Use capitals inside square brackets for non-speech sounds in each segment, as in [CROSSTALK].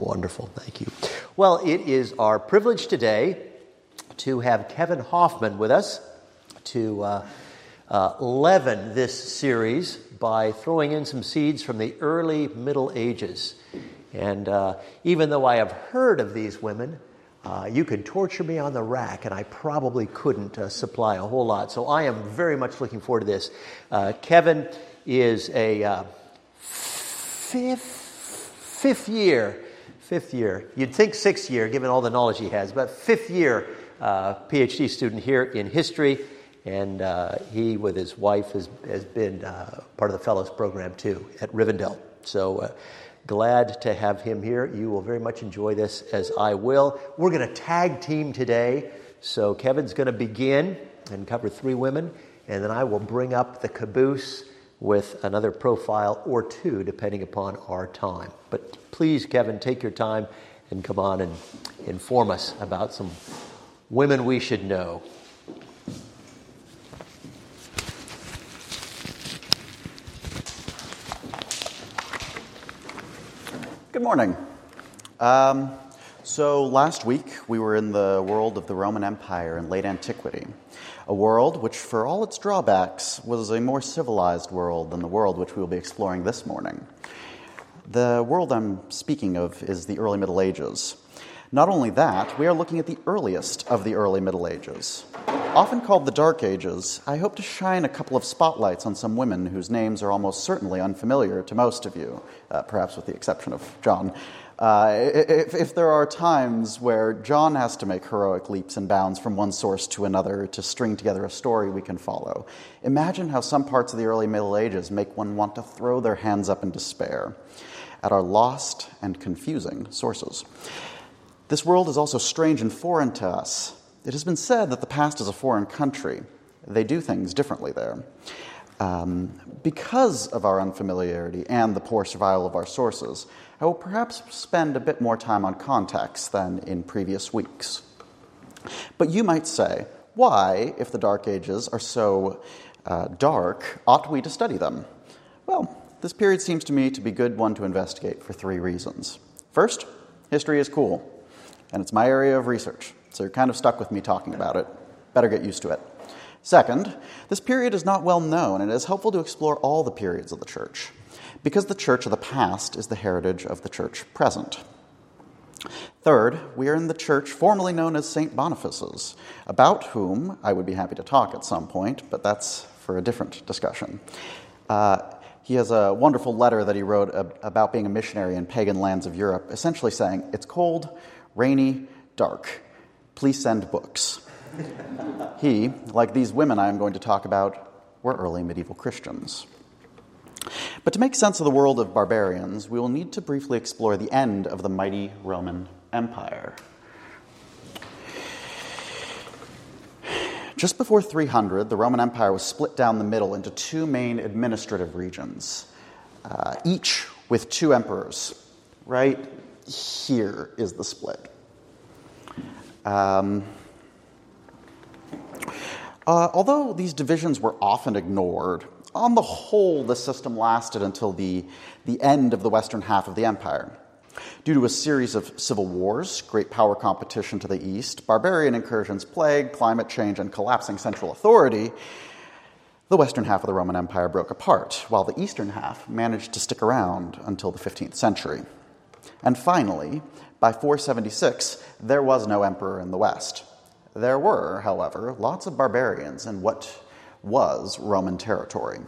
Wonderful. Thank you. Well, it is our privilege today to have Kevin Hoffman with us to uh, uh, leaven this series by throwing in some seeds from the early Middle Ages. And uh, even though I have heard of these women, uh, you could torture me on the rack, and I probably couldn't uh, supply a whole lot. So I am very much looking forward to this. Uh, Kevin is a fifth, fifth year, fifth year. You'd think sixth year, given all the knowledge he has, but fifth year uh, PhD student here in history. And uh, he, with his wife, has, has been part of the Fellows Program too at Rivendell. So Glad to have him here. You will very much enjoy this as I will. We're going to tag team today. So Kevin's going to begin and cover three women, and then I will bring up the caboose with another profile or two, depending upon our time. But please, Kevin, take your time and come on and inform us about some women we should know. Good morning. Um, so, last week we were in the world of the Roman Empire in late antiquity, a world which, for all its drawbacks, was a more civilized world than the world which we will be exploring this morning. The world I'm speaking of is the early Middle Ages. Not only that, we are looking at the earliest of the early Middle Ages. Often called the Dark Ages, I hope to shine a couple of spotlights on some women whose names are almost certainly unfamiliar to most of you, uh, perhaps with the exception of John. Uh, if, if, there are times where John has to make heroic leaps and bounds from one source to another to string together a story we can follow, imagine how some parts of the early Middle Ages make one want to throw their hands up in despair at our lost and confusing sources. This world is also strange and foreign to us. It has been said that the past is a foreign country. They do things differently there. Um, because of our unfamiliarity and the poor survival of our sources, I will perhaps spend a bit more time on context than in previous weeks. But you might say, why, if the Dark Ages are so uh, dark, ought we to study them? Well, this period seems to me to be a good one to investigate for three reasons. First, history is cool and it's my area of research, so you're kind of stuck with me talking about it. Better get used to it. Second, this period is not well known, and it is helpful to explore all the periods of the church, because the church of the past is the heritage of the church present. Third, we are in the church formerly known as St. Boniface's, about whom I would be happy to talk at some point, but that's for a different discussion. Uh, he has a wonderful letter that he wrote about being a missionary in pagan lands of Europe, essentially saying, It's cold, rainy, dark. Please send books. He, like these women I am going to talk about, were early medieval Christians. But to make sense of the world of barbarians, we will need to briefly explore the end of the mighty Roman Empire. Just before 300, the Roman Empire was split down the middle into two main administrative regions, uh, each with two emperors. Right here is the split. Um, uh, although these divisions were often ignored, on the whole, the system lasted until the, the end of the western half of the empire. Due to a series of civil wars, great power competition to the east, barbarian incursions, plague, climate change, and collapsing central authority, the western half of the Roman Empire broke apart, while the eastern half managed to stick around until the 15th century. And finally, by 476, there was no emperor in the West. There were, however, lots of barbarians in what was Roman territory.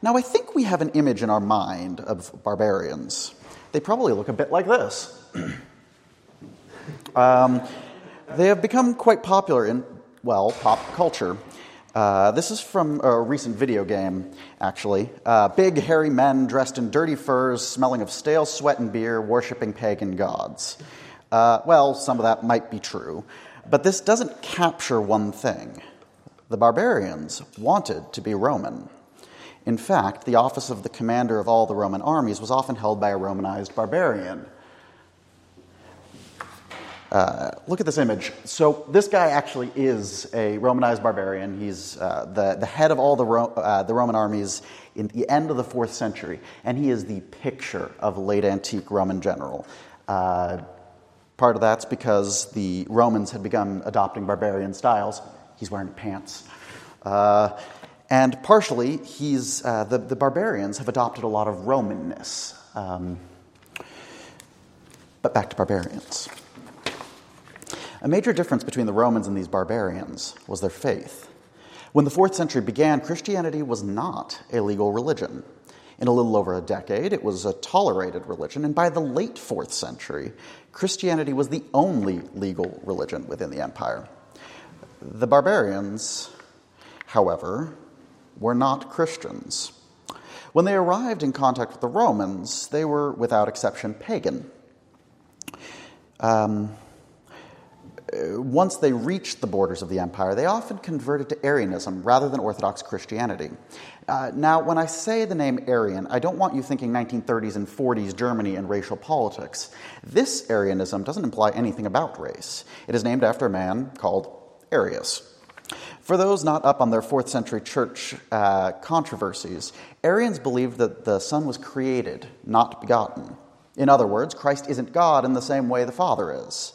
Now, I think we have an image in our mind of barbarians. They probably look a bit like this. [CLEARS THROAT] um, they have become quite popular in, well, pop culture. Uh, this is from a recent video game, actually. Uh, big, hairy men dressed in dirty furs, smelling of stale sweat and beer, worshipping pagan gods. Uh, well, some of that might be true, but this doesn't capture one thing. The barbarians wanted to be Roman. In fact, the office of the commander of all the Roman armies was often held by a Romanized barbarian. Uh, look at this image. So, this guy actually is a Romanized barbarian. He's uh, the, the head of all the, Ro- uh, the Roman armies in the end of the fourth century, and he is the picture of late antique Roman general. Part of that's because the Romans had begun adopting barbarian styles. He's wearing pants. Uh, and partially, he's, uh, the, the barbarians have adopted a lot of Romanness. Um, but back to barbarians. A major difference between the Romans and these barbarians was their faith. When the fourth century began, Christianity was not a legal religion. In a little over a decade, it was a tolerated religion, and by the late fourth century, Christianity was the only legal religion within the empire. The barbarians, however, were not Christians. When they arrived in contact with the Romans, they were, without exception, pagan. Um, once they reached the borders of the empire, they often converted to Arianism rather than Orthodox Christianity. Uh, now, when I say the name Arian, I don't want you thinking 1930s and 40s Germany and racial politics. This Arianism doesn't imply anything about race. It is named after a man called Arius. For those not up on their fourth century church uh, controversies, Arians believed that the Son was created, not begotten. In other words, Christ isn't God in the same way the Father is.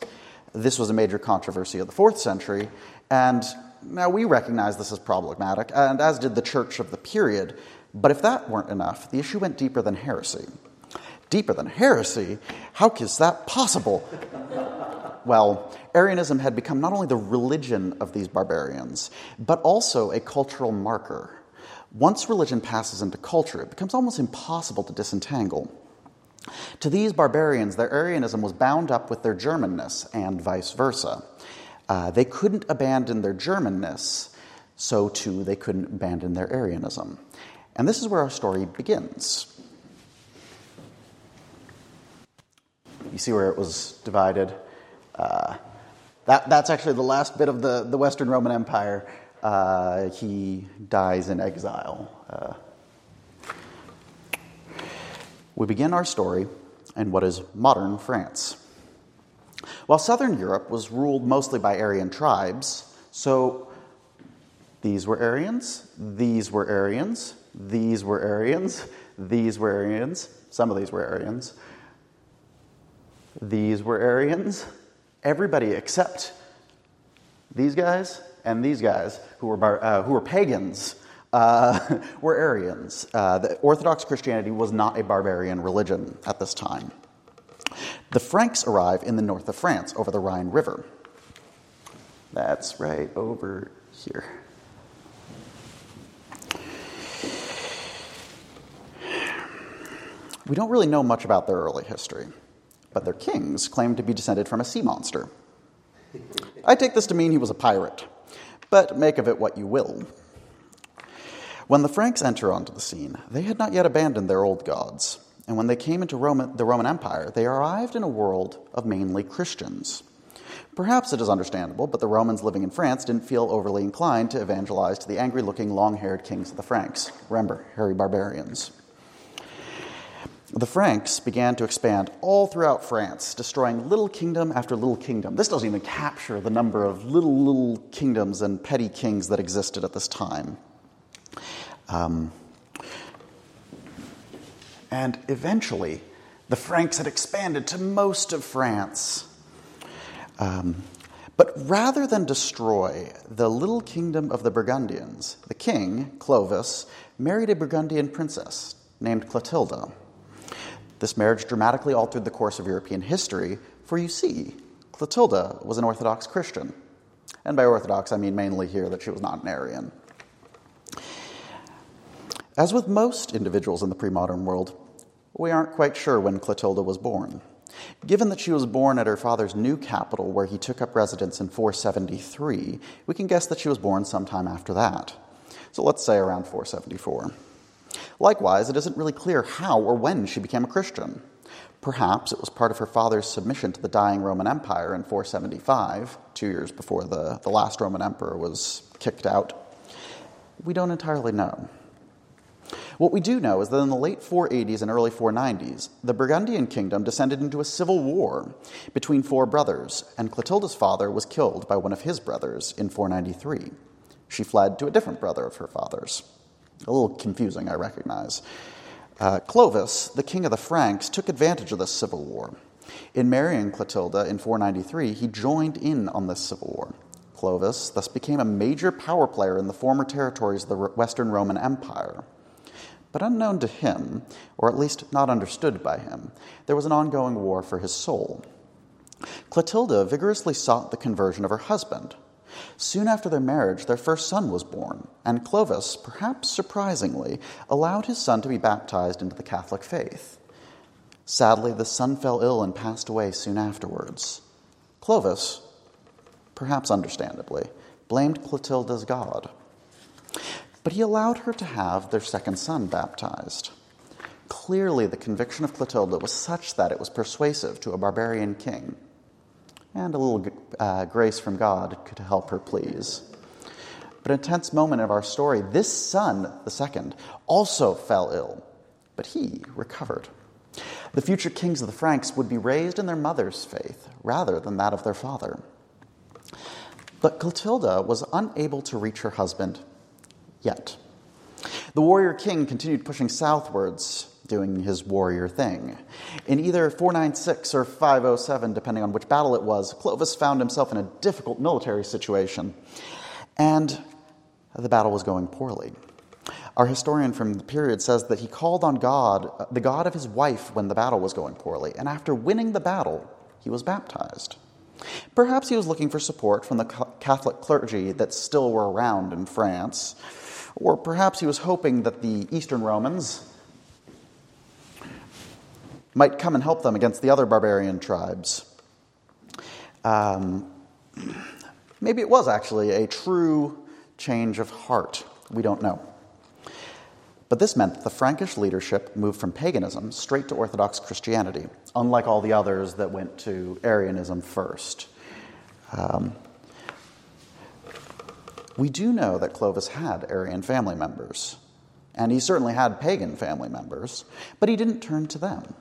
This was a major controversy of the fourth century, and now we recognize this as problematic, and as did the church of the period. But if that weren't enough, the issue went deeper than heresy. Deeper than heresy? How is that possible? well, Arianism had become not only the religion of these barbarians, but also a cultural marker. Once religion passes into culture, it becomes almost impossible to disentangle. To these barbarians, their Arianism was bound up with their Germanness and vice versa. Uh, they couldn't abandon their Germanness, so too they couldn't abandon their Arianism. And this is where our story begins. You see where it was divided? Uh, that, that's actually the last bit of the, the Western Roman Empire. Uh, he dies in exile. We begin our story in what is modern France. While southern Europe was ruled mostly by Arian tribes, so these were Arians, these were Arians, these were Arians, these were Arians, some of these were Arians, these were Arians, everybody except these guys and these guys who were, uh, who were pagans uh, [LAUGHS] were Arians. Uh, Orthodox Christianity was not a barbarian religion at this time. The Franks arrive in the north of France over the Rhine River. That's right over here. We don't really know much about their early history, but their kings claim to be descended from a sea monster. I take this to mean he was a pirate, but make of it what you will. When the Franks enter onto the scene, they had not yet abandoned their old gods, and when they came into the Roman Empire, they arrived in a world of mainly Christians. Perhaps it is understandable, but the Romans living in France didn't feel overly inclined to evangelize to the angry looking, long haired kings of the Franks. Remember, hairy barbarians. The Franks began to expand all throughout France, destroying little kingdom after little kingdom. This doesn't even capture the number of little, little kingdoms and petty kings that existed at this time. Um, and eventually, the Franks had expanded to most of France. Um, but rather than destroy the little kingdom of the Burgundians, the king, Clovis, married a Burgundian princess named Clotilda. This marriage dramatically altered the course of European history, for you see, Clotilda was an Orthodox Christian. And by Orthodox, I mean mainly here that she was not an Arian. As with most individuals in the pre modern world, we aren't quite sure when Clotilda was born. Given that she was born at her father's new capital, where he took up residence in 473, we can guess that she was born sometime after that. So let's say around 474. Likewise, it isn't really clear how or when she became a Christian. Perhaps it was part of her father's submission to the dying Roman Empire in 475, two years before the, the last Roman emperor was kicked out. We don't entirely know. What we do know is that in the late 480s and early 490s, the Burgundian kingdom descended into a civil war between four brothers, and Clotilda's father was killed by one of his brothers in 493. She fled to a different brother of her father's. A little confusing, I recognize. Uh, Clovis, the king of the Franks, took advantage of this civil war. In marrying Clotilda in 493, he joined in on this civil war. Clovis thus became a major power player in the former territories of the Western Roman Empire. But unknown to him, or at least not understood by him, there was an ongoing war for his soul. Clotilda vigorously sought the conversion of her husband. Soon after their marriage, their first son was born, and Clovis, perhaps surprisingly, allowed his son to be baptized into the Catholic faith. Sadly, the son fell ill and passed away soon afterwards. Clovis, perhaps understandably, blamed Clotilda's God. But he allowed her to have their second son baptized. Clearly, the conviction of Clotilda was such that it was persuasive to a barbarian king, and a little uh, grace from God could help her please. But an intense moment of our story, this son, the second, also fell ill, but he recovered. The future kings of the Franks would be raised in their mother's faith rather than that of their father. But Clotilda was unable to reach her husband yet. The warrior king continued pushing southwards, doing his warrior thing. In either 496 or 507, depending on which battle it was, Clovis found himself in a difficult military situation, and the battle was going poorly. Our historian from the period says that he called on God, the God of his wife, when the battle was going poorly, and after winning the battle, he was baptized. Perhaps he was looking for support from the Catholic clergy that still were around in France, or perhaps he was hoping that the Eastern Romans might come and help them against the other barbarian tribes. Um, maybe it was actually a true change of heart. We don't know. But this meant that the Frankish leadership moved from paganism straight to Orthodox Christianity, unlike all the others that went to Arianism first. Um, we do know that Clovis had Arian family members, and he certainly had pagan family members, but he didn't turn to them.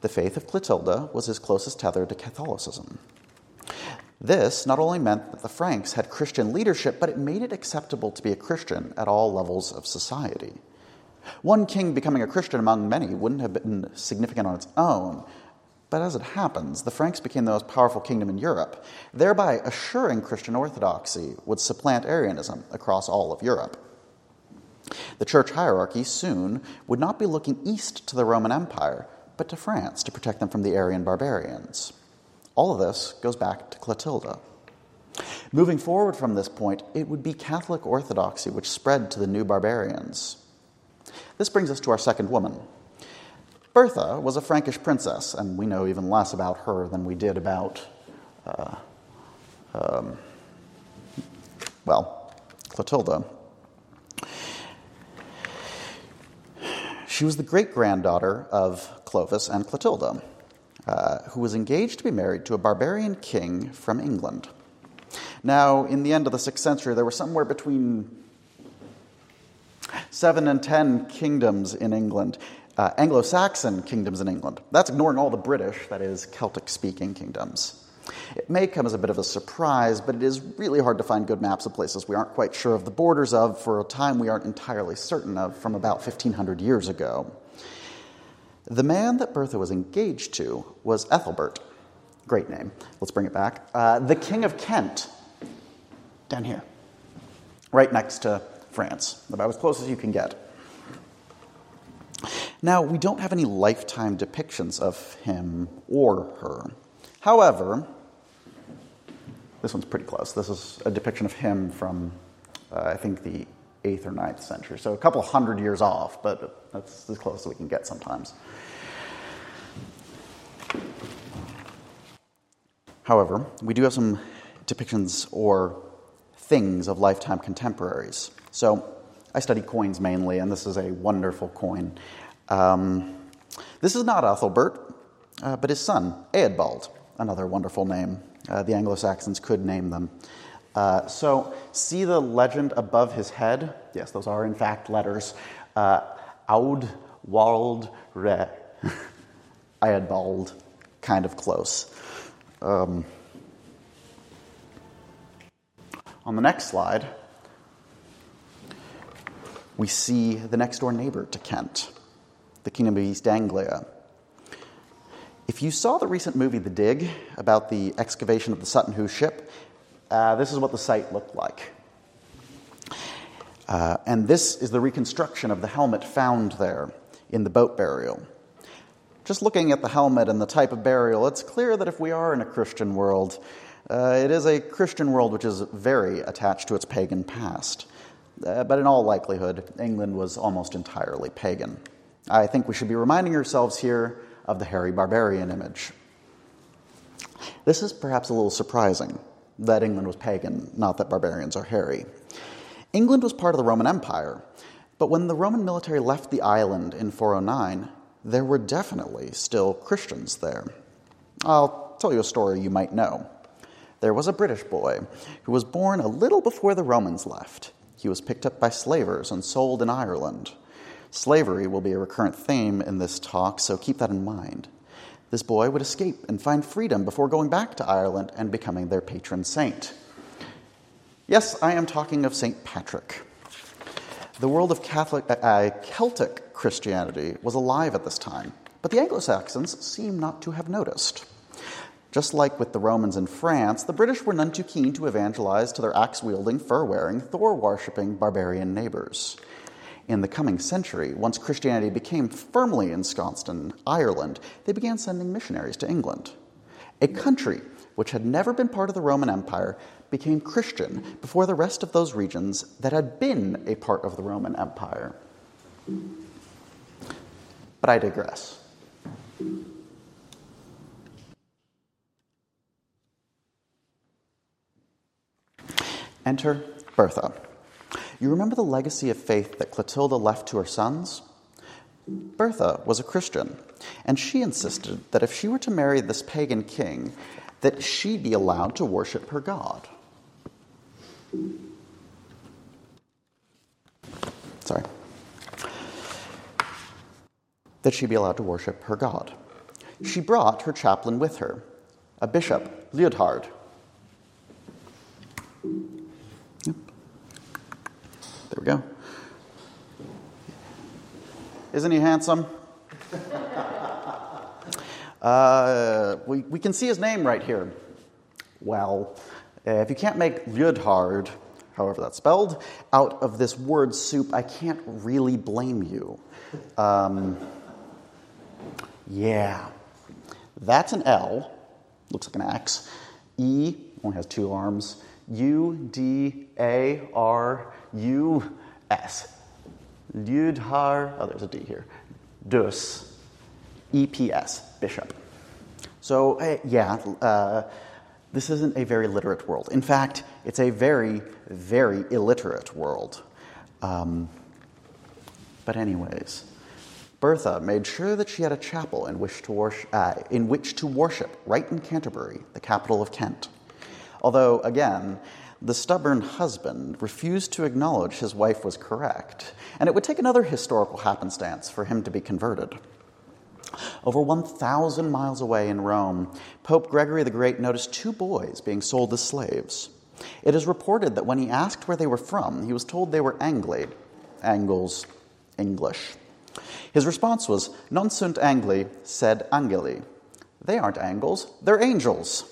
The faith of Clotilda was his closest tether to Catholicism. This not only meant that the Franks had Christian leadership, but it made it acceptable to be a Christian at all levels of society. One king becoming a Christian among many wouldn't have been significant on its own, but as it happens, the Franks became the most powerful kingdom in Europe, thereby assuring Christian orthodoxy would supplant Arianism across all of Europe. The church hierarchy soon would not be looking east to the Roman Empire, but to France to protect them from the Arian barbarians. All of this goes back to Clotilda. Moving forward from this point, it would be Catholic orthodoxy which spread to the new barbarians. This brings us to our second woman. Bertha was a Frankish princess, and we know even less about her than we did about, uh, um, well, Clotilda. She was the great granddaughter of Clovis and Clotilda, uh, who was engaged to be married to a barbarian king from England. Now, in the end of the sixth century, there were somewhere between seven and ten kingdoms in England, uh, Anglo Saxon kingdoms in England. That's ignoring all the British, that is, Celtic speaking kingdoms. It may come as a bit of a surprise, but it is really hard to find good maps of places we aren't quite sure of the borders of for a time we aren't entirely certain of from about 1500 years ago. The man that Bertha was engaged to was Ethelbert. Great name. Let's bring it back. Uh, the King of Kent, down here, right next to France, about as close as you can get. Now, we don't have any lifetime depictions of him or her. However, this one's pretty close. This is a depiction of him from, uh, I think, the 8th or 9th century. So a couple hundred years off, but that's as close as we can get sometimes. However, we do have some depictions or things of lifetime contemporaries. So I study coins mainly, and this is a wonderful coin. Um, this is not Ethelbert, uh, but his son, Eadbald, another wonderful name. Uh, the Anglo Saxons could name them. Uh, so, see the legend above his head? Yes, those are in fact letters. Uh, Aud Wald Re. [LAUGHS] I had bald, kind of close. Um, on the next slide, we see the next door neighbor to Kent, the Kingdom of East Anglia. If you saw the recent movie The Dig about the excavation of the Sutton Hoo ship, uh, this is what the site looked like. Uh, and this is the reconstruction of the helmet found there in the boat burial. Just looking at the helmet and the type of burial, it's clear that if we are in a Christian world, uh, it is a Christian world which is very attached to its pagan past. Uh, but in all likelihood, England was almost entirely pagan. I think we should be reminding ourselves here of the hairy barbarian image. This is perhaps a little surprising that England was pagan, not that barbarians are hairy. England was part of the Roman Empire, but when the Roman military left the island in 409, there were definitely still Christians there. I'll tell you a story you might know. There was a British boy who was born a little before the Romans left. He was picked up by slavers and sold in Ireland. Slavery will be a recurrent theme in this talk, so keep that in mind. This boy would escape and find freedom before going back to Ireland and becoming their patron saint. Yes, I am talking of St. Patrick. The world of Catholic, uh, uh, Celtic Christianity was alive at this time, but the Anglo Saxons seem not to have noticed. Just like with the Romans in France, the British were none too keen to evangelize to their axe wielding, fur wearing, Thor worshipping barbarian neighbors. In the coming century, once Christianity became firmly ensconced in Ireland, they began sending missionaries to England. A country which had never been part of the Roman Empire became Christian before the rest of those regions that had been a part of the Roman Empire. But I digress. Enter Bertha. You remember the legacy of faith that Clotilda left to her sons? Bertha was a Christian, and she insisted that if she were to marry this pagan king, that she be allowed to worship her God. Sorry. That she be allowed to worship her God. She brought her chaplain with her, a bishop, Liudhard. There we go. Isn't he handsome? [LAUGHS] uh, we, we can see his name right here. Well, uh, if you can't make Liudhard, however that's spelled, out of this word soup, I can't really blame you. Um, yeah, that's an L, looks like an X. E only has two arms. U D A R U S. Liudhar, oh, there's a D here. Dus. E P S, bishop. So, uh, yeah, uh, this isn't a very literate world. In fact, it's a very, very illiterate world. Um, but, anyways, Bertha made sure that she had a chapel in which, to worship, uh, in which to worship right in Canterbury, the capital of Kent. Although, again, the stubborn husband refused to acknowledge his wife was correct, and it would take another historical happenstance for him to be converted. Over 1,000 miles away in Rome, Pope Gregory the Great noticed two boys being sold as slaves. It is reported that when he asked where they were from, he was told they were Angli, Angles, English. His response was, Non sunt Angli, sed Angeli. They aren't Angles, they're angels.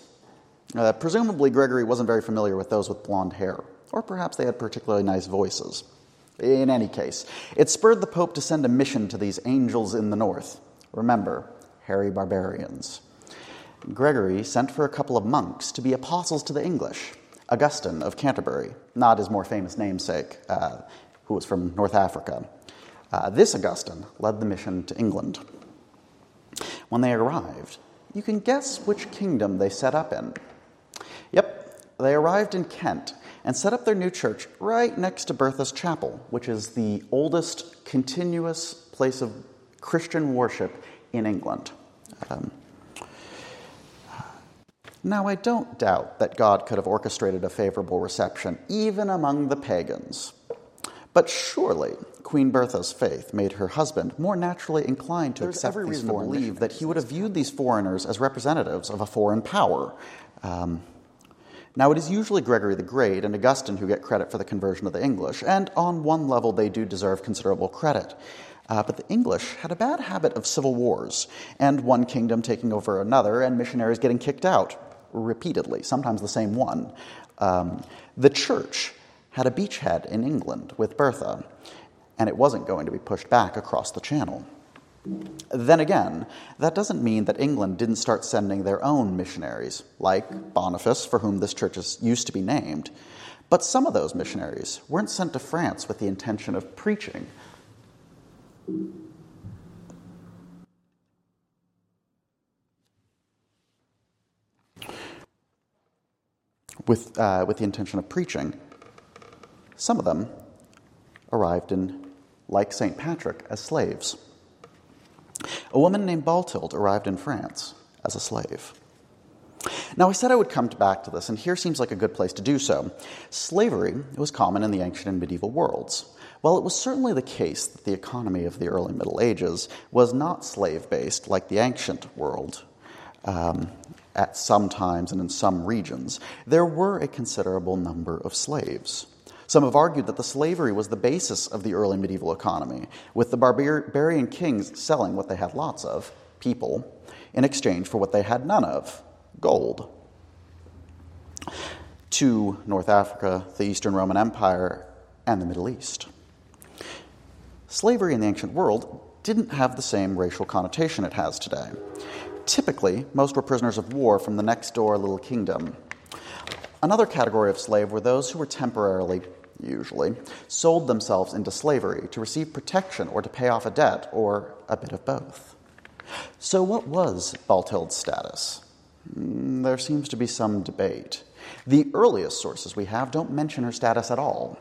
Uh, presumably, Gregory wasn't very familiar with those with blonde hair, or perhaps they had particularly nice voices. In any case, it spurred the Pope to send a mission to these angels in the north. Remember, hairy barbarians. Gregory sent for a couple of monks to be apostles to the English. Augustine of Canterbury, not his more famous namesake, uh, who was from North Africa. Uh, this Augustine led the mission to England. When they arrived, you can guess which kingdom they set up in. Yep, they arrived in Kent and set up their new church right next to Bertha's Chapel, which is the oldest continuous place of Christian worship in England. Um, now, I don't doubt that God could have orchestrated a favorable reception even among the pagans. But surely Queen Bertha's faith made her husband more naturally inclined to There's accept every these reason to believe that he would have viewed these foreigners as representatives of a foreign power. Um, now, it is usually Gregory the Great and Augustine who get credit for the conversion of the English, and on one level they do deserve considerable credit. Uh, but the English had a bad habit of civil wars, and one kingdom taking over another, and missionaries getting kicked out repeatedly, sometimes the same one. Um, the church had a beachhead in England with Bertha, and it wasn't going to be pushed back across the channel. Then again, that doesn't mean that England didn't start sending their own missionaries, like Boniface, for whom this church is, used to be named. But some of those missionaries weren't sent to France with the intention of preaching, with, uh, with the intention of preaching. Some of them arrived in, like St. Patrick, as slaves. A woman named Balthild arrived in France as a slave. Now, I said I would come back to this, and here seems like a good place to do so. Slavery was common in the ancient and medieval worlds. While it was certainly the case that the economy of the early Middle Ages was not slave based like the ancient world, um, at some times and in some regions, there were a considerable number of slaves. Some have argued that the slavery was the basis of the early medieval economy, with the barbarian kings selling what they had lots of, people, in exchange for what they had none of, gold. To North Africa, the Eastern Roman Empire, and the Middle East. Slavery in the ancient world didn't have the same racial connotation it has today. Typically, most were prisoners of war from the next door little kingdom. Another category of slave were those who were temporarily usually, sold themselves into slavery to receive protection or to pay off a debt or a bit of both. So, what was Balthild's status? Mm, there seems to be some debate. The earliest sources we have don't mention her status at all.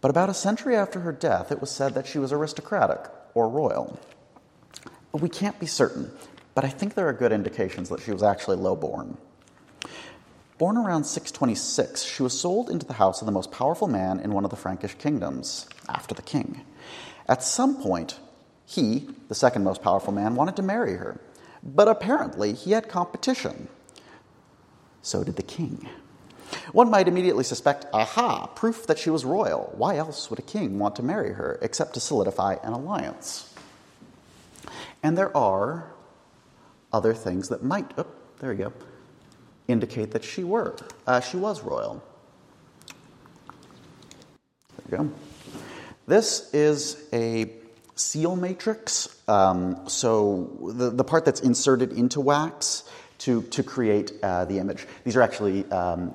But about a century after her death, it was said that she was aristocratic or royal. We can't be certain, but I think there are good indications that she was actually low born. Around 626, she was sold into the house of the most powerful man in one of the Frankish kingdoms, after the king. At some point, he, the second most powerful man, wanted to marry her, but apparently he had competition. So did the king. One might immediately suspect, aha, proof that she was royal. Why else would a king want to marry her except to solidify an alliance? And there are other things that might, oh, there you go, indicate that she were. Uh, she was royal. There you go. This is a seal matrix. Um, so the, the part that's inserted into wax to, to create uh, the image. These are actually um,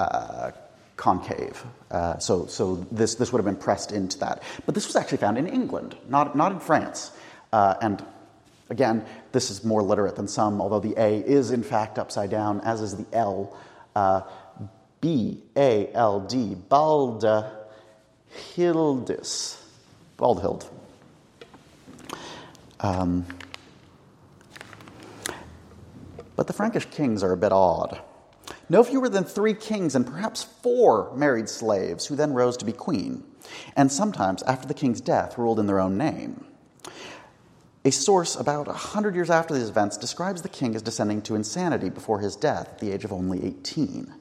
uh, concave. Uh, so so this, this would have been pressed into that. But this was actually found in England, not, not in France. Uh, and Again, this is more literate than some, although the A is in fact upside down, as is the L. Uh, B A L D, Balda Hildis, Baldhild. Um, but the Frankish kings are a bit odd. No fewer than three kings and perhaps four married slaves who then rose to be queen, and sometimes, after the king's death, ruled in their own name. A source about 100 years after these events describes the king as descending to insanity before his death at the age of only 18.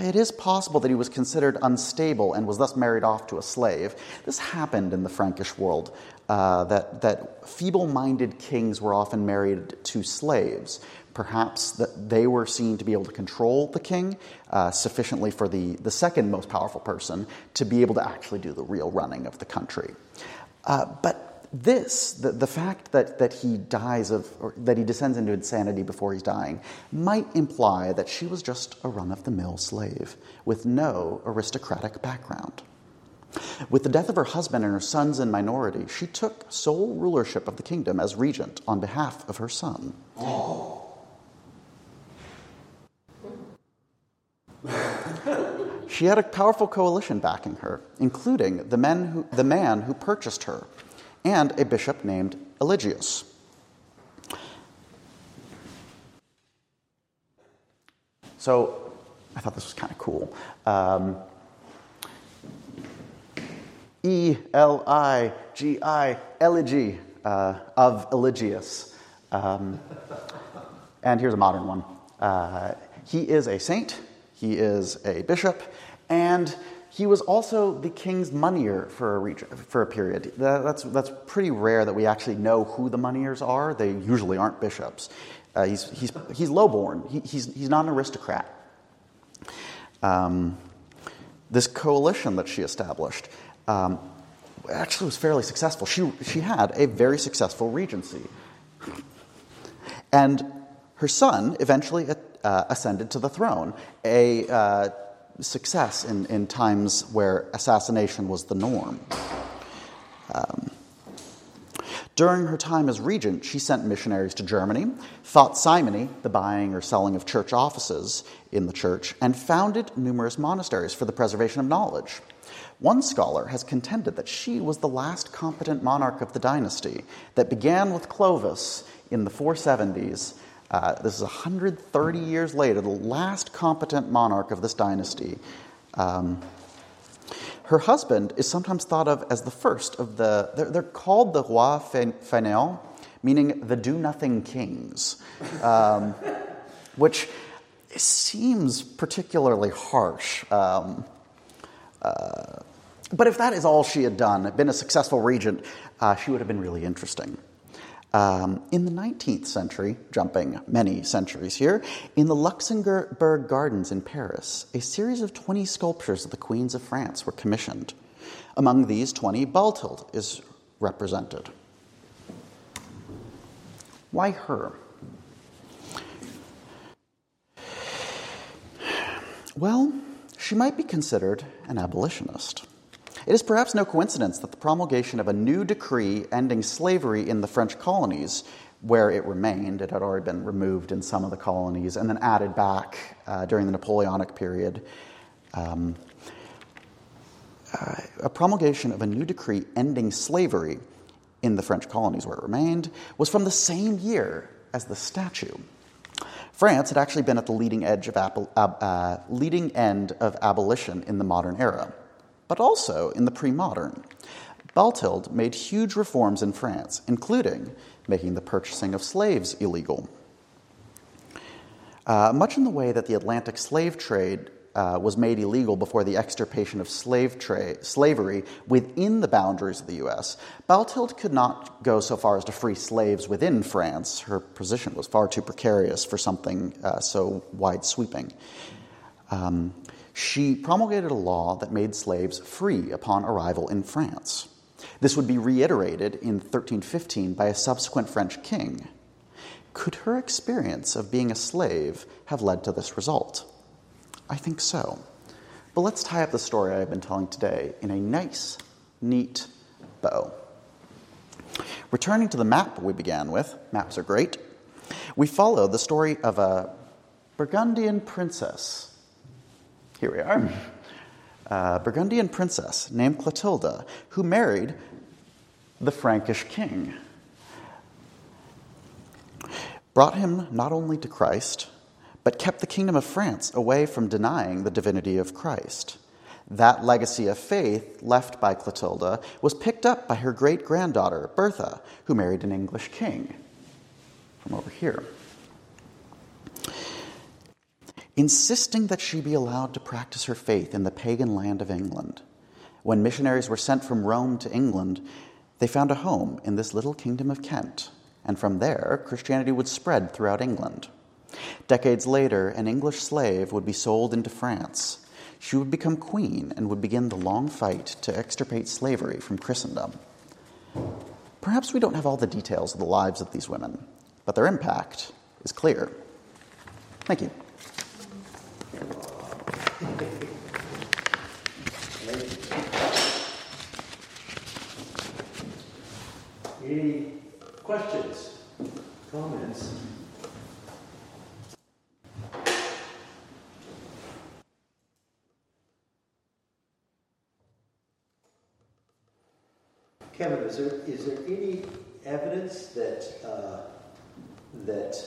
It is possible that he was considered unstable and was thus married off to a slave. This happened in the Frankish world, uh, that, that feeble minded kings were often married to slaves. Perhaps that they were seen to be able to control the king uh, sufficiently for the, the second most powerful person to be able to actually do the real running of the country. Uh, but this, the, the fact that, that he dies of, or that he descends into insanity before he's dying, might imply that she was just a run of the mill slave with no aristocratic background. With the death of her husband and her sons in minority, she took sole rulership of the kingdom as regent on behalf of her son. she had a powerful coalition backing her, including the, men who, the man who purchased her, and a bishop named Eligius. So I thought this was kind of cool. Um, E L I G I, Elegy uh, of Eligius. Um, and here's a modern one. Uh, he is a saint, he is a bishop, and he was also the king's moneyer for a, region, for a period. That, that's, that's pretty rare that we actually know who the moneyers are. They usually aren't bishops. Uh, he's, he's, he's lowborn, he, he's, he's not an aristocrat. Um, this coalition that she established um, actually was fairly successful. She, she had a very successful regency. And her son eventually uh, ascended to the throne, a uh, success in, in times where assassination was the norm. Um, during her time as regent, she sent missionaries to Germany, fought simony, the buying or selling of church offices in the church, and founded numerous monasteries for the preservation of knowledge. One scholar has contended that she was the last competent monarch of the dynasty that began with Clovis in the 470s. Uh, this is 130 years later, the last competent monarch of this dynasty. Um, her husband is sometimes thought of as the first of the, they're, they're called the roi fainéant, meaning the do nothing kings, um, which seems particularly harsh. Um, uh, but if that is all she had done, been a successful regent, uh, she would have been really interesting. Um, in the 19th century, jumping many centuries here, in the Luxembourg Gardens in Paris, a series of 20 sculptures of the queens of France were commissioned. Among these 20, Balthild is represented. Why her? Well, she might be considered an abolitionist. It is perhaps no coincidence that the promulgation of a new decree ending slavery in the French colonies, where it remained, it had already been removed in some of the colonies and then added back uh, during the Napoleonic period. Um, uh, a promulgation of a new decree ending slavery in the French colonies where it remained was from the same year as the statue. France had actually been at the leading edge of uh, leading end of abolition in the modern era but also in the pre modern. Balthild made huge reforms in France, including making the purchasing of slaves illegal. Uh, much in the way that the Atlantic slave trade uh, was made illegal before the extirpation of slave tra- slavery within the boundaries of the U.S., Balthild could not go so far as to free slaves within France. Her position was far too precarious for something uh, so wide sweeping. Um, she promulgated a law that made slaves free upon arrival in France. This would be reiterated in 1315 by a subsequent French king. Could her experience of being a slave have led to this result? I think so. But let's tie up the story I've been telling today in a nice, neat bow. Returning to the map we began with, maps are great, we follow the story of a Burgundian princess here we are. A Burgundian princess named Clotilda, who married the Frankish king. Brought him not only to Christ, but kept the kingdom of France away from denying the divinity of Christ. That legacy of faith left by Clotilda was picked up by her great granddaughter, Bertha, who married an English king. From over here insisting that she be allowed to practice her faith in the pagan land of England. When missionaries were sent from Rome to England, they found a home in this little kingdom of Kent, and from there, Christianity would spread throughout England. Decades later, an English slave would be sold into France. She would become queen and would begin the long fight to extirpate slavery from Christendom. Perhaps we don't have all the details of the lives of these women, but their impact is clear. Thank you. Any questions, comments? Kevin, is there, is there any evidence that, uh, that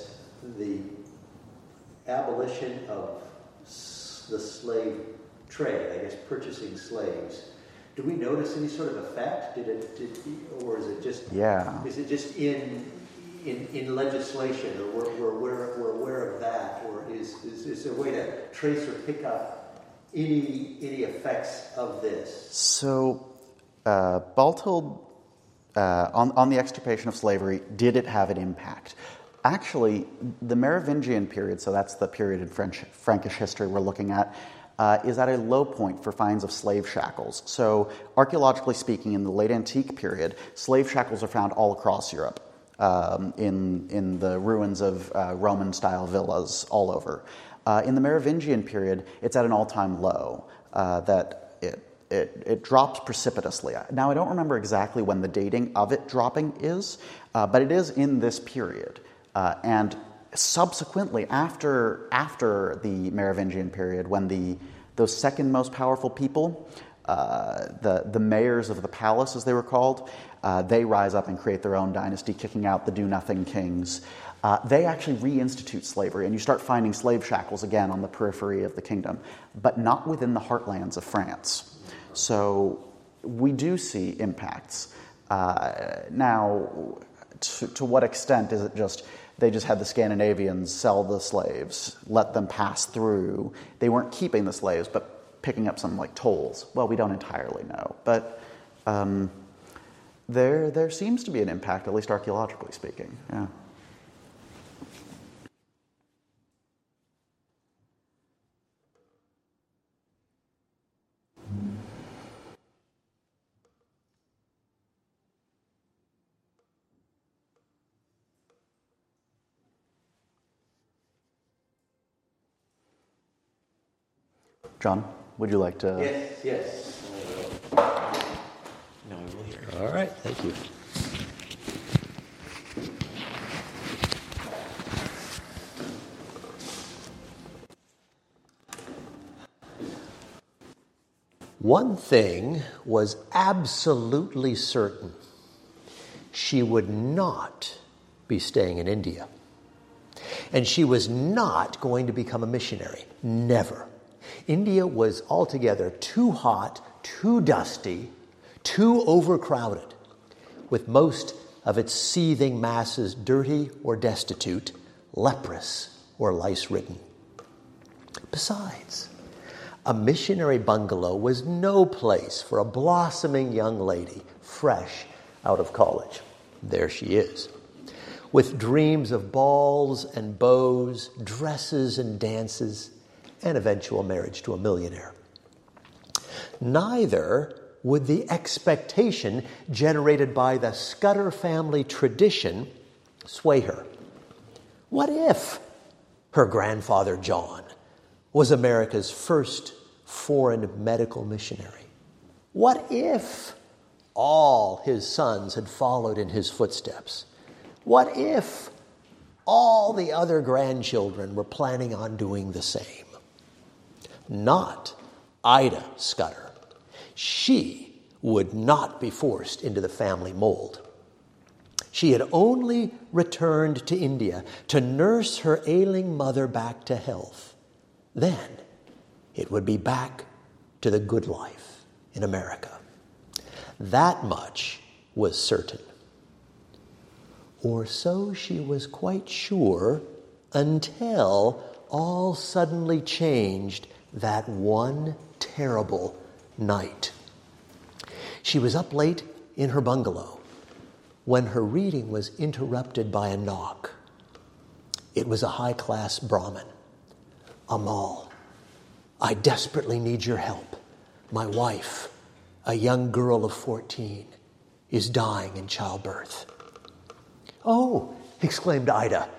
the abolition of the slave trade, I guess purchasing slaves, do we notice any sort of effect? Did it, did, or is it just Yeah. Is it just in in, in legislation, or we're, we're, aware, we're aware of that, or is, is, is there a way to trace or pick up any any effects of this? So, uh, Balthild, uh, on, on the extirpation of slavery, did it have an impact? Actually, the Merovingian period, so that's the period in French, Frankish history we're looking at, uh, is at a low point for finds of slave shackles. So, archaeologically speaking, in the late antique period, slave shackles are found all across Europe. Um, in, in the ruins of uh, Roman style villas all over. Uh, in the Merovingian period, it's at an all time low uh, that it, it, it, drops precipitously. Now, I don't remember exactly when the dating of it dropping is, uh, but it is in this period. Uh, and subsequently, after, after the Merovingian period, when the, those second most powerful people, uh, the, the mayors of the palace, as they were called, uh, they rise up and create their own dynasty, kicking out the do nothing kings. Uh, they actually reinstitute slavery, and you start finding slave shackles again on the periphery of the kingdom, but not within the heartlands of France. So we do see impacts. Uh, now, to, to what extent is it just they just had the Scandinavians sell the slaves, let them pass through? They weren't keeping the slaves, but picking up some like tolls. Well, we don't entirely know, but. Um, there, there seems to be an impact, at least archaeologically speaking. Yeah. John, would you like to? Yes, yes. No, we will hear. All right, thank you. One thing was absolutely certain she would not be staying in India. And she was not going to become a missionary. Never. India was altogether too hot, too dusty, too overcrowded, with most of its seething masses dirty or destitute, leprous or lice ridden. Besides, a missionary bungalow was no place for a blossoming young lady fresh out of college. There she is, with dreams of balls and beaux, dresses and dances, and eventual marriage to a millionaire. Neither would the expectation generated by the Scudder family tradition sway her? What if her grandfather John was America's first foreign medical missionary? What if all his sons had followed in his footsteps? What if all the other grandchildren were planning on doing the same? Not Ida Scudder. She would not be forced into the family mold. She had only returned to India to nurse her ailing mother back to health. Then it would be back to the good life in America. That much was certain. Or so she was quite sure until all suddenly changed that one terrible night. She was up late in her bungalow when her reading was interrupted by a knock. It was a high class Brahmin. Amal, I desperately need your help. My wife, a young girl of 14, is dying in childbirth. Oh, exclaimed Ida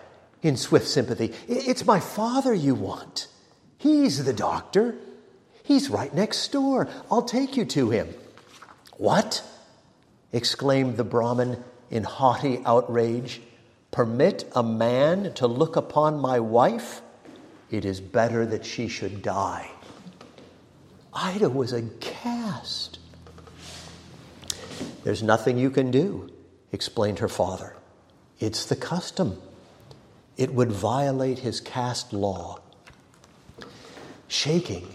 in swift sympathy, it's my father you want. He's the doctor. He's right next door. I'll take you to him. What? exclaimed the Brahmin in haughty outrage. Permit a man to look upon my wife? It is better that she should die. Ida was aghast. There's nothing you can do, explained her father. It's the custom. It would violate his caste law. Shaking,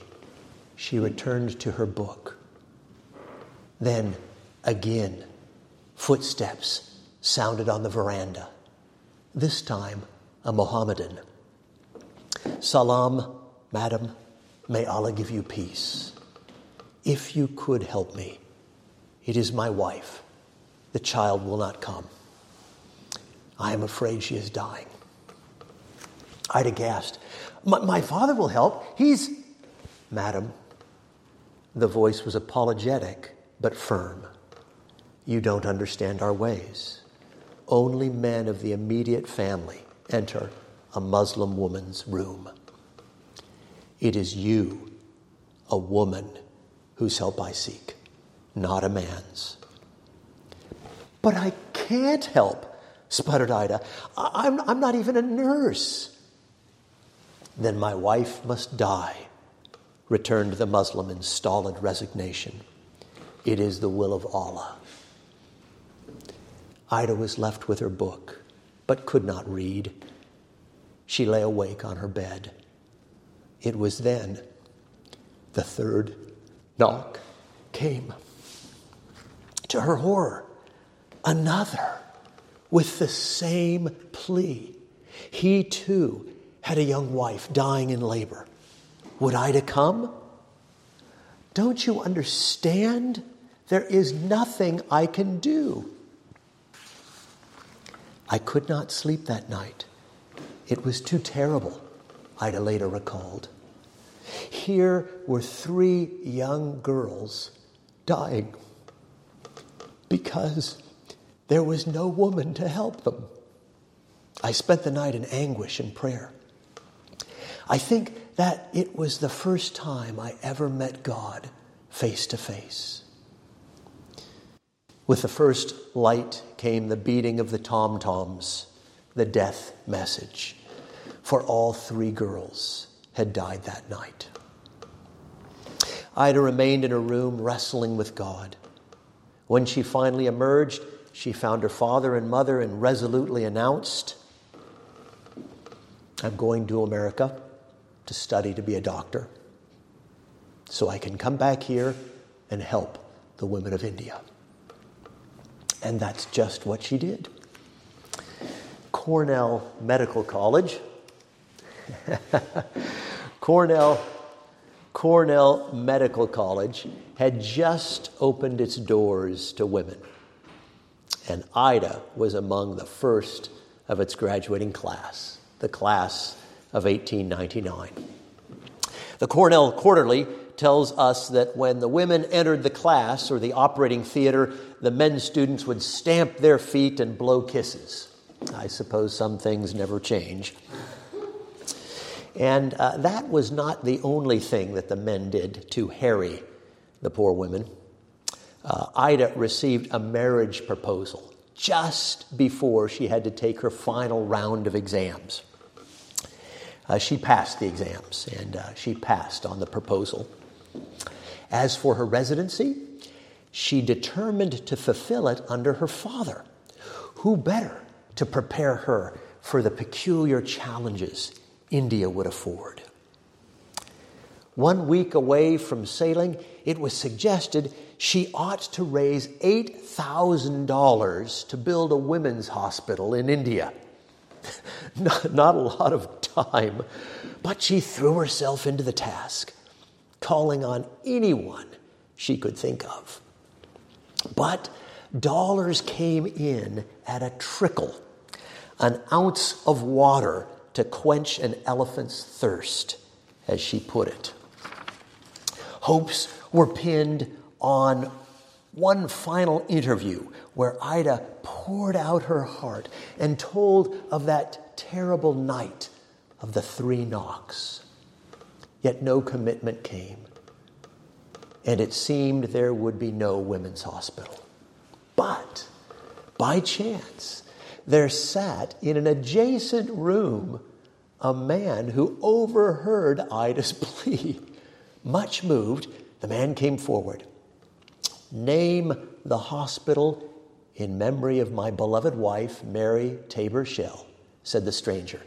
she returned to her book. Then again, footsteps sounded on the veranda. This time, a Mohammedan. Salam, madam, may Allah give you peace. If you could help me, it is my wife. The child will not come. I am afraid she is dying. Ida gasped. My, my father will help. He's. Madam, the voice was apologetic but firm. You don't understand our ways. Only men of the immediate family enter a Muslim woman's room. It is you, a woman, whose help I seek, not a man's. But I can't help, sputtered Ida. I'm, I'm not even a nurse. Then my wife must die, returned the Muslim in stolid resignation. It is the will of Allah. Ida was left with her book, but could not read. She lay awake on her bed. It was then the third knock came. To her horror, another with the same plea. He too had a young wife dying in labor. Would Ida come? Don't you understand? There is nothing I can do. I could not sleep that night. It was too terrible, Ida later recalled. Here were three young girls dying because there was no woman to help them. I spent the night in anguish and prayer. I think that it was the first time I ever met God face to face. With the first light came the beating of the tom toms, the death message, for all three girls had died that night. Ida remained in her room wrestling with God. When she finally emerged, she found her father and mother and resolutely announced, I'm going to America to study to be a doctor so I can come back here and help the women of India. And that's just what she did. Cornell Medical College. [LAUGHS] Cornell Cornell Medical College had just opened its doors to women. And Ida was among the first of its graduating class, the class of 1899. The Cornell Quarterly tells us that when the women entered the class or the operating theater, the men students would stamp their feet and blow kisses. I suppose some things never change. And uh, that was not the only thing that the men did to harry the poor women. Uh, Ida received a marriage proposal just before she had to take her final round of exams. Uh, she passed the exams and uh, she passed on the proposal. As for her residency, she determined to fulfill it under her father. Who better to prepare her for the peculiar challenges India would afford? One week away from sailing, it was suggested she ought to raise $8,000 to build a women's hospital in India. [LAUGHS] not, not a lot of time, but she threw herself into the task, calling on anyone she could think of. But dollars came in at a trickle, an ounce of water to quench an elephant's thirst, as she put it. Hopes were pinned on one final interview where Ida poured out her heart and told of that terrible night of the three knocks. Yet no commitment came, and it seemed there would be no women's hospital. But by chance, there sat in an adjacent room a man who overheard Ida's [LAUGHS] plea. Much moved, the man came forward. Name the hospital in memory of my beloved wife, Mary Taber Schell, said the stranger,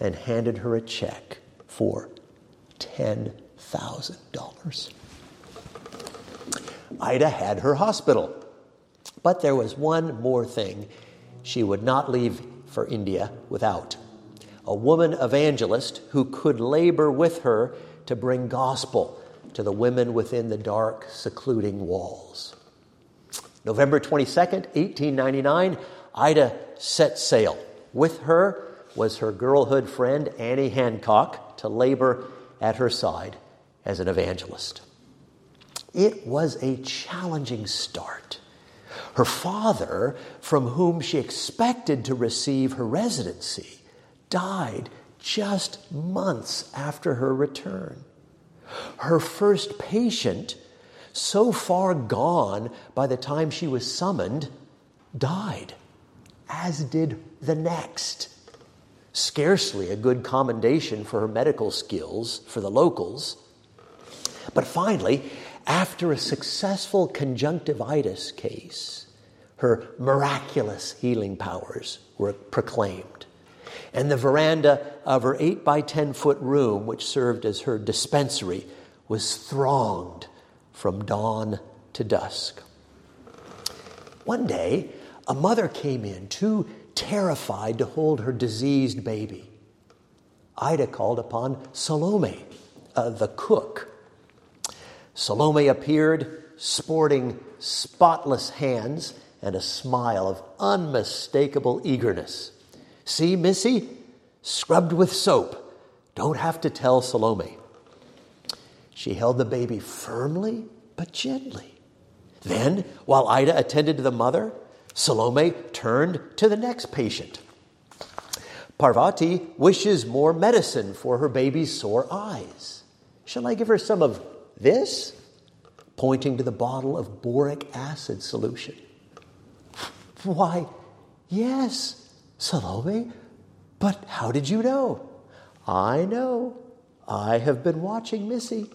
and handed her a check for $10,000. Ida had her hospital. But there was one more thing she would not leave for India without a woman evangelist who could labor with her to bring gospel to the women within the dark, secluding walls. November 22nd, 1899, Ida set sail. With her was her girlhood friend Annie Hancock to labor at her side as an evangelist. It was a challenging start. Her father, from whom she expected to receive her residency, died just months after her return. Her first patient, so far gone by the time she was summoned, died, as did the next. Scarcely a good commendation for her medical skills for the locals. But finally, after a successful conjunctivitis case, her miraculous healing powers were proclaimed. And the veranda of her 8 by 10 foot room, which served as her dispensary, was thronged from dawn to dusk. One day, a mother came in, too terrified to hold her diseased baby. Ida called upon Salome, uh, the cook. Salome appeared sporting spotless hands and a smile of unmistakable eagerness. See, Missy? Scrubbed with soap. Don't have to tell Salome. She held the baby firmly but gently. Then, while Ida attended to the mother, Salome turned to the next patient. Parvati wishes more medicine for her baby's sore eyes. Shall I give her some of this? Pointing to the bottle of boric acid solution. Why, yes, Salome, but how did you know? I know. I have been watching Missy.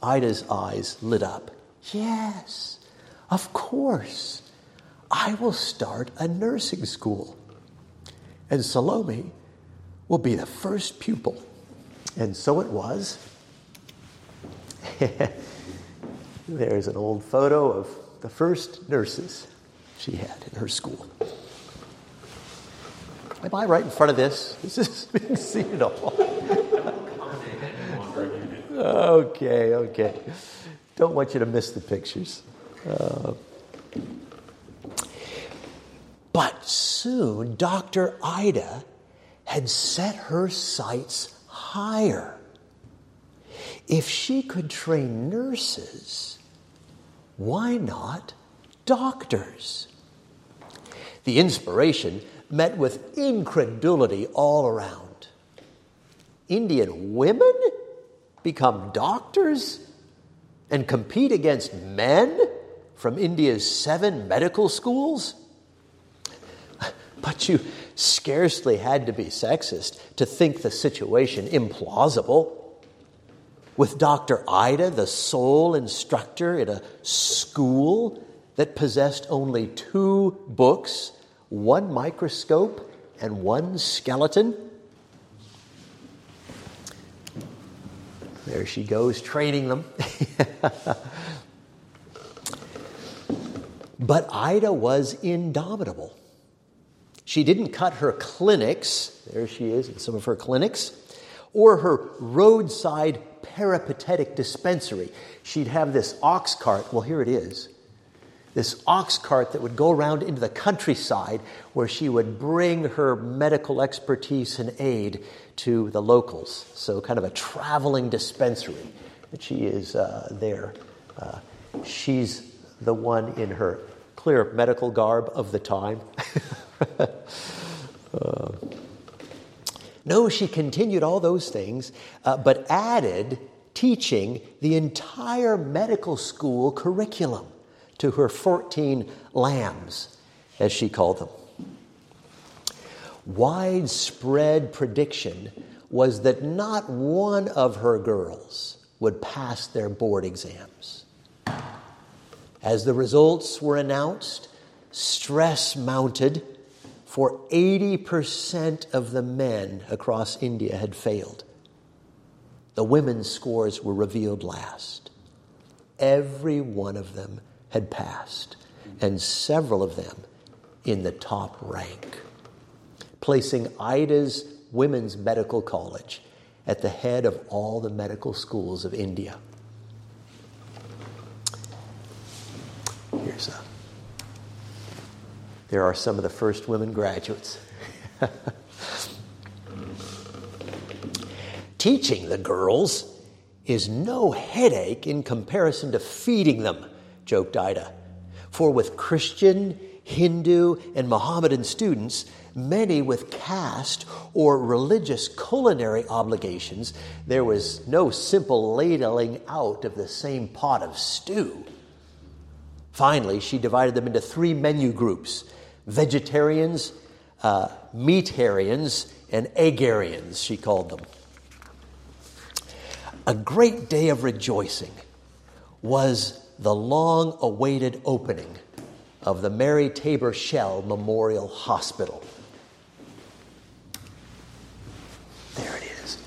Ida's eyes lit up. Yes, of course. I will start a nursing school. And Salome will be the first pupil. And so it was. [LAUGHS] There's an old photo of the first nurses she had in her school. Am I right in front of this? Is [LAUGHS] this being seen at all? okay, okay. Don't want you to miss the pictures. Uh, but soon, Dr. Ida had set her sights higher. If she could train nurses, why not doctors? The inspiration met with incredulity all around. Indian women become doctors and compete against men from India's seven medical schools? But you scarcely had to be sexist to think the situation implausible. With Dr. Ida, the sole instructor at a school that possessed only two books, one microscope, and one skeleton. There she goes, training them. [LAUGHS] but Ida was indomitable. She didn't cut her clinics, there she is in some of her clinics, or her roadside peripatetic dispensary. She'd have this ox cart, well, here it is, this ox cart that would go around into the countryside where she would bring her medical expertise and aid to the locals. So, kind of a traveling dispensary that she is uh, there. Uh, she's the one in her clear medical garb of the time. [LAUGHS] uh, no, she continued all those things, uh, but added teaching the entire medical school curriculum to her 14 lambs, as she called them. Widespread prediction was that not one of her girls would pass their board exams. As the results were announced, stress mounted for 80% of the men across India had failed. The women's scores were revealed last. every one of them had passed, and several of them in the top rank, placing Ida's Women's Medical College at the head of all the medical schools of India. Here's a. There are some of the first women graduates. [LAUGHS] Teaching the girls is no headache in comparison to feeding them, joked Ida. For with Christian, Hindu, and Mohammedan students, many with caste or religious culinary obligations, there was no simple ladling out of the same pot of stew. Finally, she divided them into three menu groups vegetarians, uh, meatarians, and eggarians, she called them. A great day of rejoicing was the long awaited opening of the Mary Taber Schell Memorial Hospital. There it is.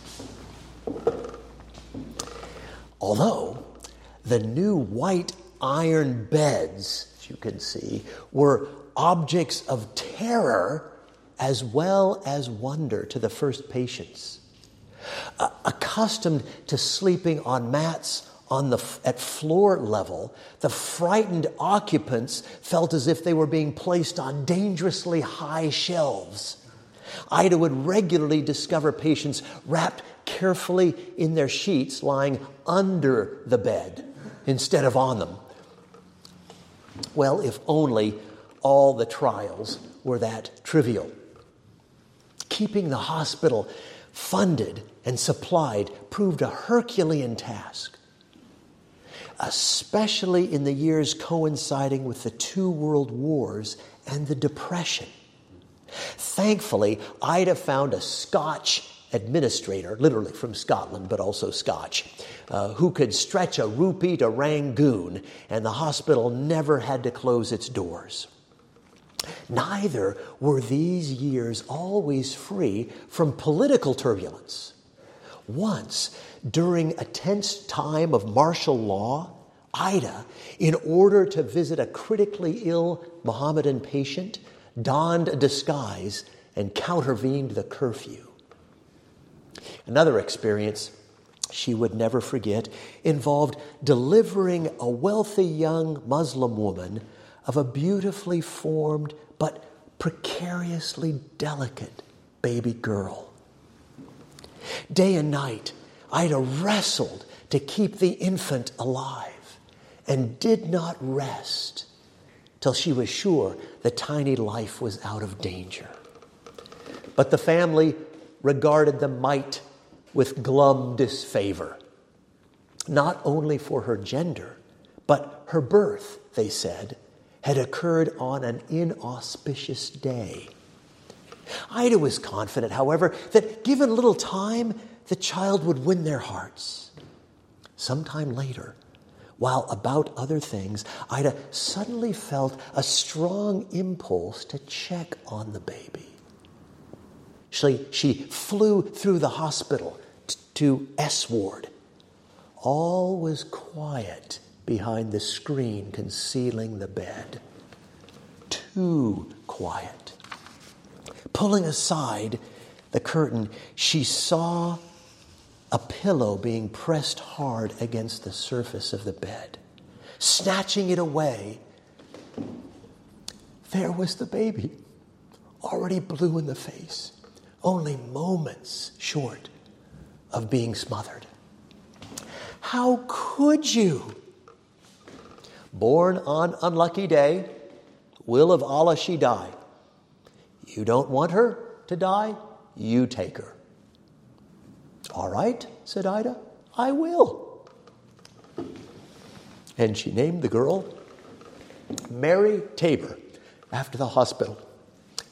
Although the new white iron beds, as you can see, were objects of terror as well as wonder to the first patients. Uh, accustomed to sleeping on mats on the, at floor level, the frightened occupants felt as if they were being placed on dangerously high shelves. Ida would regularly discover patients wrapped carefully in their sheets lying under the bed instead of on them. Well, if only all the trials were that trivial. Keeping the hospital funded and supplied proved a Herculean task, especially in the years coinciding with the two world wars and the Depression. Thankfully, Ida found a Scotch administrator, literally from Scotland, but also Scotch, uh, who could stretch a rupee to Rangoon, and the hospital never had to close its doors. Neither were these years always free from political turbulence. Once, during a tense time of martial law, Ida, in order to visit a critically ill Mohammedan patient, donned a disguise and countervened the curfew. Another experience she would never forget involved delivering a wealthy young Muslim woman of a beautifully formed but precariously delicate baby girl. Day and night, Ida wrestled to keep the infant alive and did not rest till she was sure the tiny life was out of danger. But the family regarded the mite with glum disfavor, not only for her gender, but her birth, they said, had occurred on an inauspicious day. Ida was confident, however, that given a little time, the child would win their hearts. Sometime later, while about other things, Ida suddenly felt a strong impulse to check on the baby. She, she flew through the hospital t- to S ward. All was quiet behind the screen concealing the bed. Too quiet. Pulling aside the curtain, she saw a pillow being pressed hard against the surface of the bed. Snatching it away, there was the baby, already blue in the face, only moments short of being smothered. How could you? Born on unlucky day, will of Allah she die. You don't want her to die, you take her. All right, said Ida, I will. And she named the girl Mary Taber after the hospital,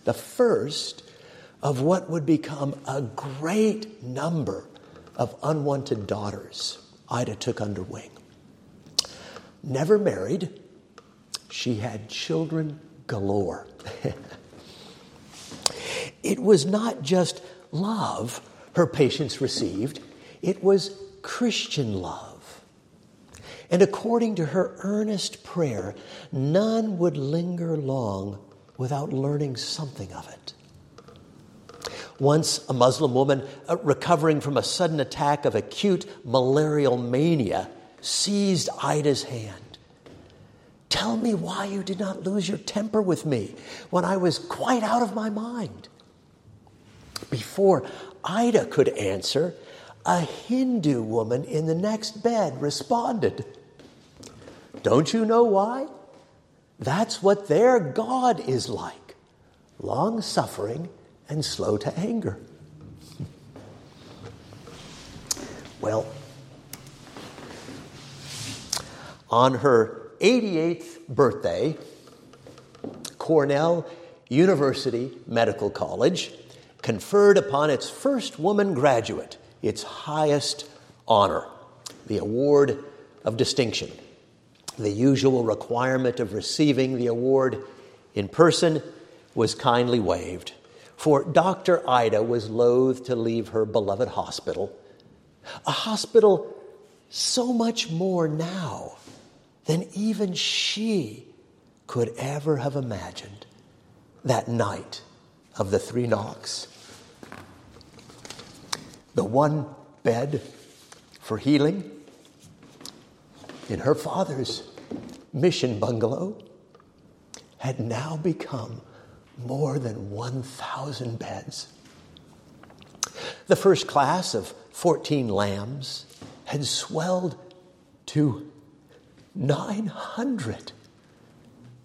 the first of what would become a great number of unwanted daughters Ida took under wing never married. She had children galore. [LAUGHS] it was not just love her patients received, it was Christian love. And according to her earnest prayer, none would linger long without learning something of it. Once, a Muslim woman uh, recovering from a sudden attack of acute malarial mania seized Ida's hand. Tell me why you did not lose your temper with me when I was quite out of my mind. Before Ida could answer, a Hindu woman in the next bed responded, Don't you know why? That's what their God is like long suffering and slow to anger. [LAUGHS] Well, on her 88th birthday, Cornell University Medical College conferred upon its first woman graduate its highest honor, the Award of Distinction. The usual requirement of receiving the award in person was kindly waived, for Dr. Ida was loath to leave her beloved hospital, a hospital so much more now than even she could ever have imagined that night of the three knocks. The one bed for healing in her father's mission bungalow had now become more than 1,000 beds. The first class of 14 lambs had swelled to 900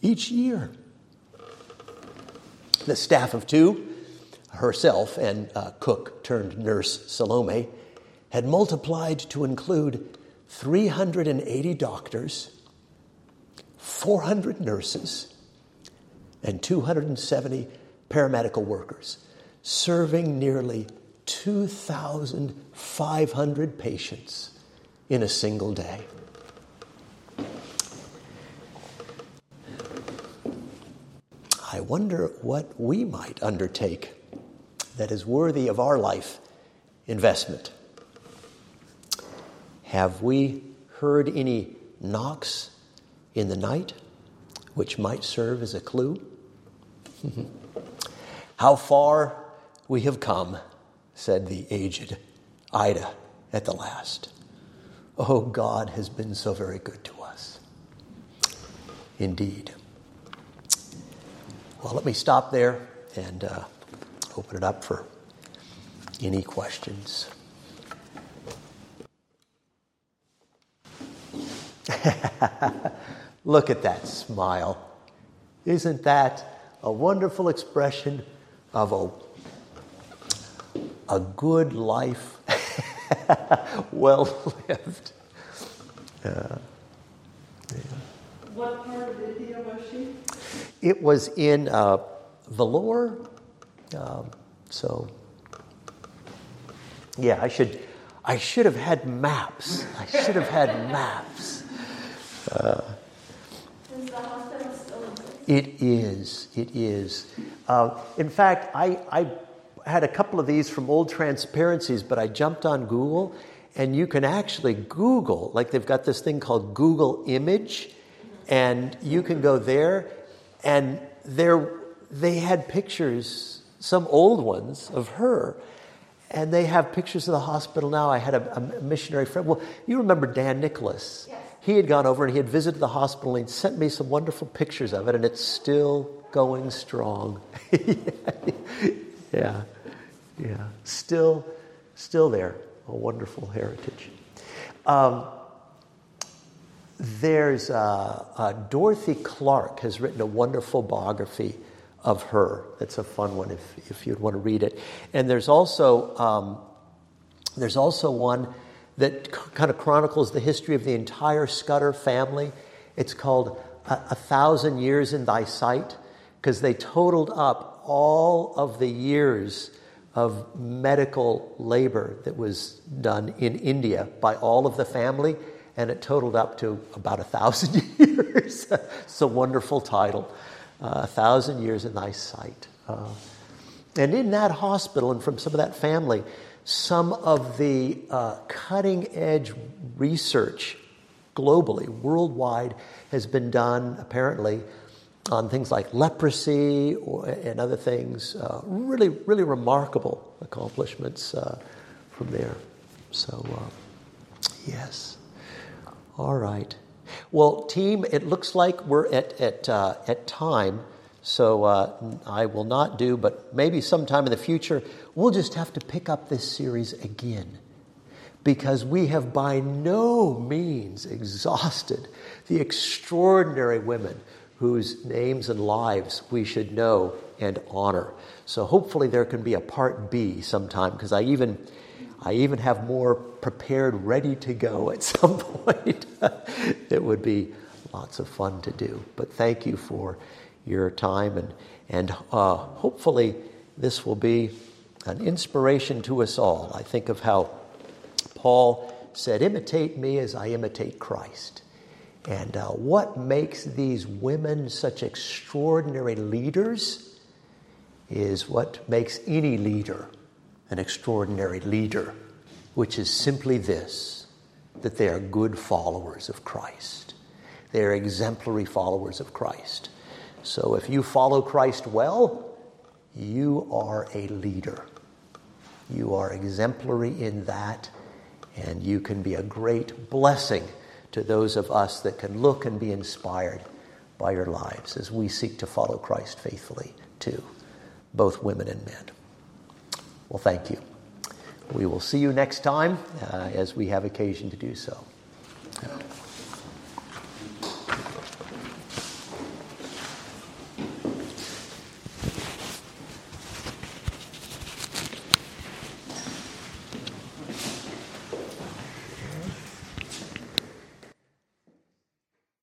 each year. The staff of two, herself and uh, cook turned nurse Salome, had multiplied to include 380 doctors, 400 nurses, and 270 paramedical workers, serving nearly 2,500 patients in a single day. I wonder what we might undertake that is worthy of our life investment. Have we heard any knocks in the night which might serve as a clue? [LAUGHS] How far we have come, said the aged Ida at the last. Oh, God has been so very good to us. Indeed. Well, let me stop there and uh, open it up for any questions. [LAUGHS] Look at that smile. Isn't that a wonderful expression of a, a good life [LAUGHS] well lived? Uh, yeah. What part of India was she? It was in uh, Vellore. Um, so, yeah, I should, I should have had maps. I should have had maps. Uh, it is. It is. Uh, in fact, I, I had a couple of these from old transparencies, but I jumped on Google, and you can actually Google, like they've got this thing called Google Image, and you can go there, and there they had pictures, some old ones of her, and they have pictures of the hospital now. I had a, a missionary friend. Well, you remember Dan Nicholas? Yes he had gone over and he had visited the hospital and he'd sent me some wonderful pictures of it, and it's still going strong. [LAUGHS] yeah, yeah, still, still there. A wonderful heritage. Um, there's uh, uh, Dorothy Clarke has written a wonderful biography of her. That's a fun one if, if you'd want to read it. And there's also um, there's also one that kind of chronicles the history of the entire Scudder family. It's called A, a Thousand Years in Thy Sight, because they totaled up all of the years of medical labor that was done in India by all of the family, and it totaled up to about a thousand [LAUGHS] years. it's a wonderful title, uh, A Thousand Years in Thy Sight. Uh, and in that hospital and from some of that family, some of the uh, cutting edge research globally, worldwide, has been done apparently on things like leprosy or, and other things. Uh, really, really remarkable accomplishments uh, from there. So, uh, yes. All right. Well, team, it looks like we're at, at, uh, at time. So uh, I will not do, but maybe sometime in the future, we'll just have to pick up this series again because we have by no means exhausted the extraordinary women whose names and lives we should know and honor. So hopefully there can be a part B sometime because I even I even have more prepared ready to go [LAUGHS] at some point. [LAUGHS] it would be lots of fun to do. But thank you for your time and and uh, hopefully this will be an inspiration to us all. I think of how Paul said, Imitate me as I imitate Christ. And uh, what makes these women such extraordinary leaders is what makes any leader an extraordinary leader, which is simply this that they are good followers of Christ. They are exemplary followers of Christ. So if you follow Christ well, you are a leader. You are exemplary in that and you can be a great blessing to those of us that can look and be inspired by your lives as we seek to follow Christ faithfully too, both women and men. Well, thank you. We will see you next time uh, as we have occasion to do so.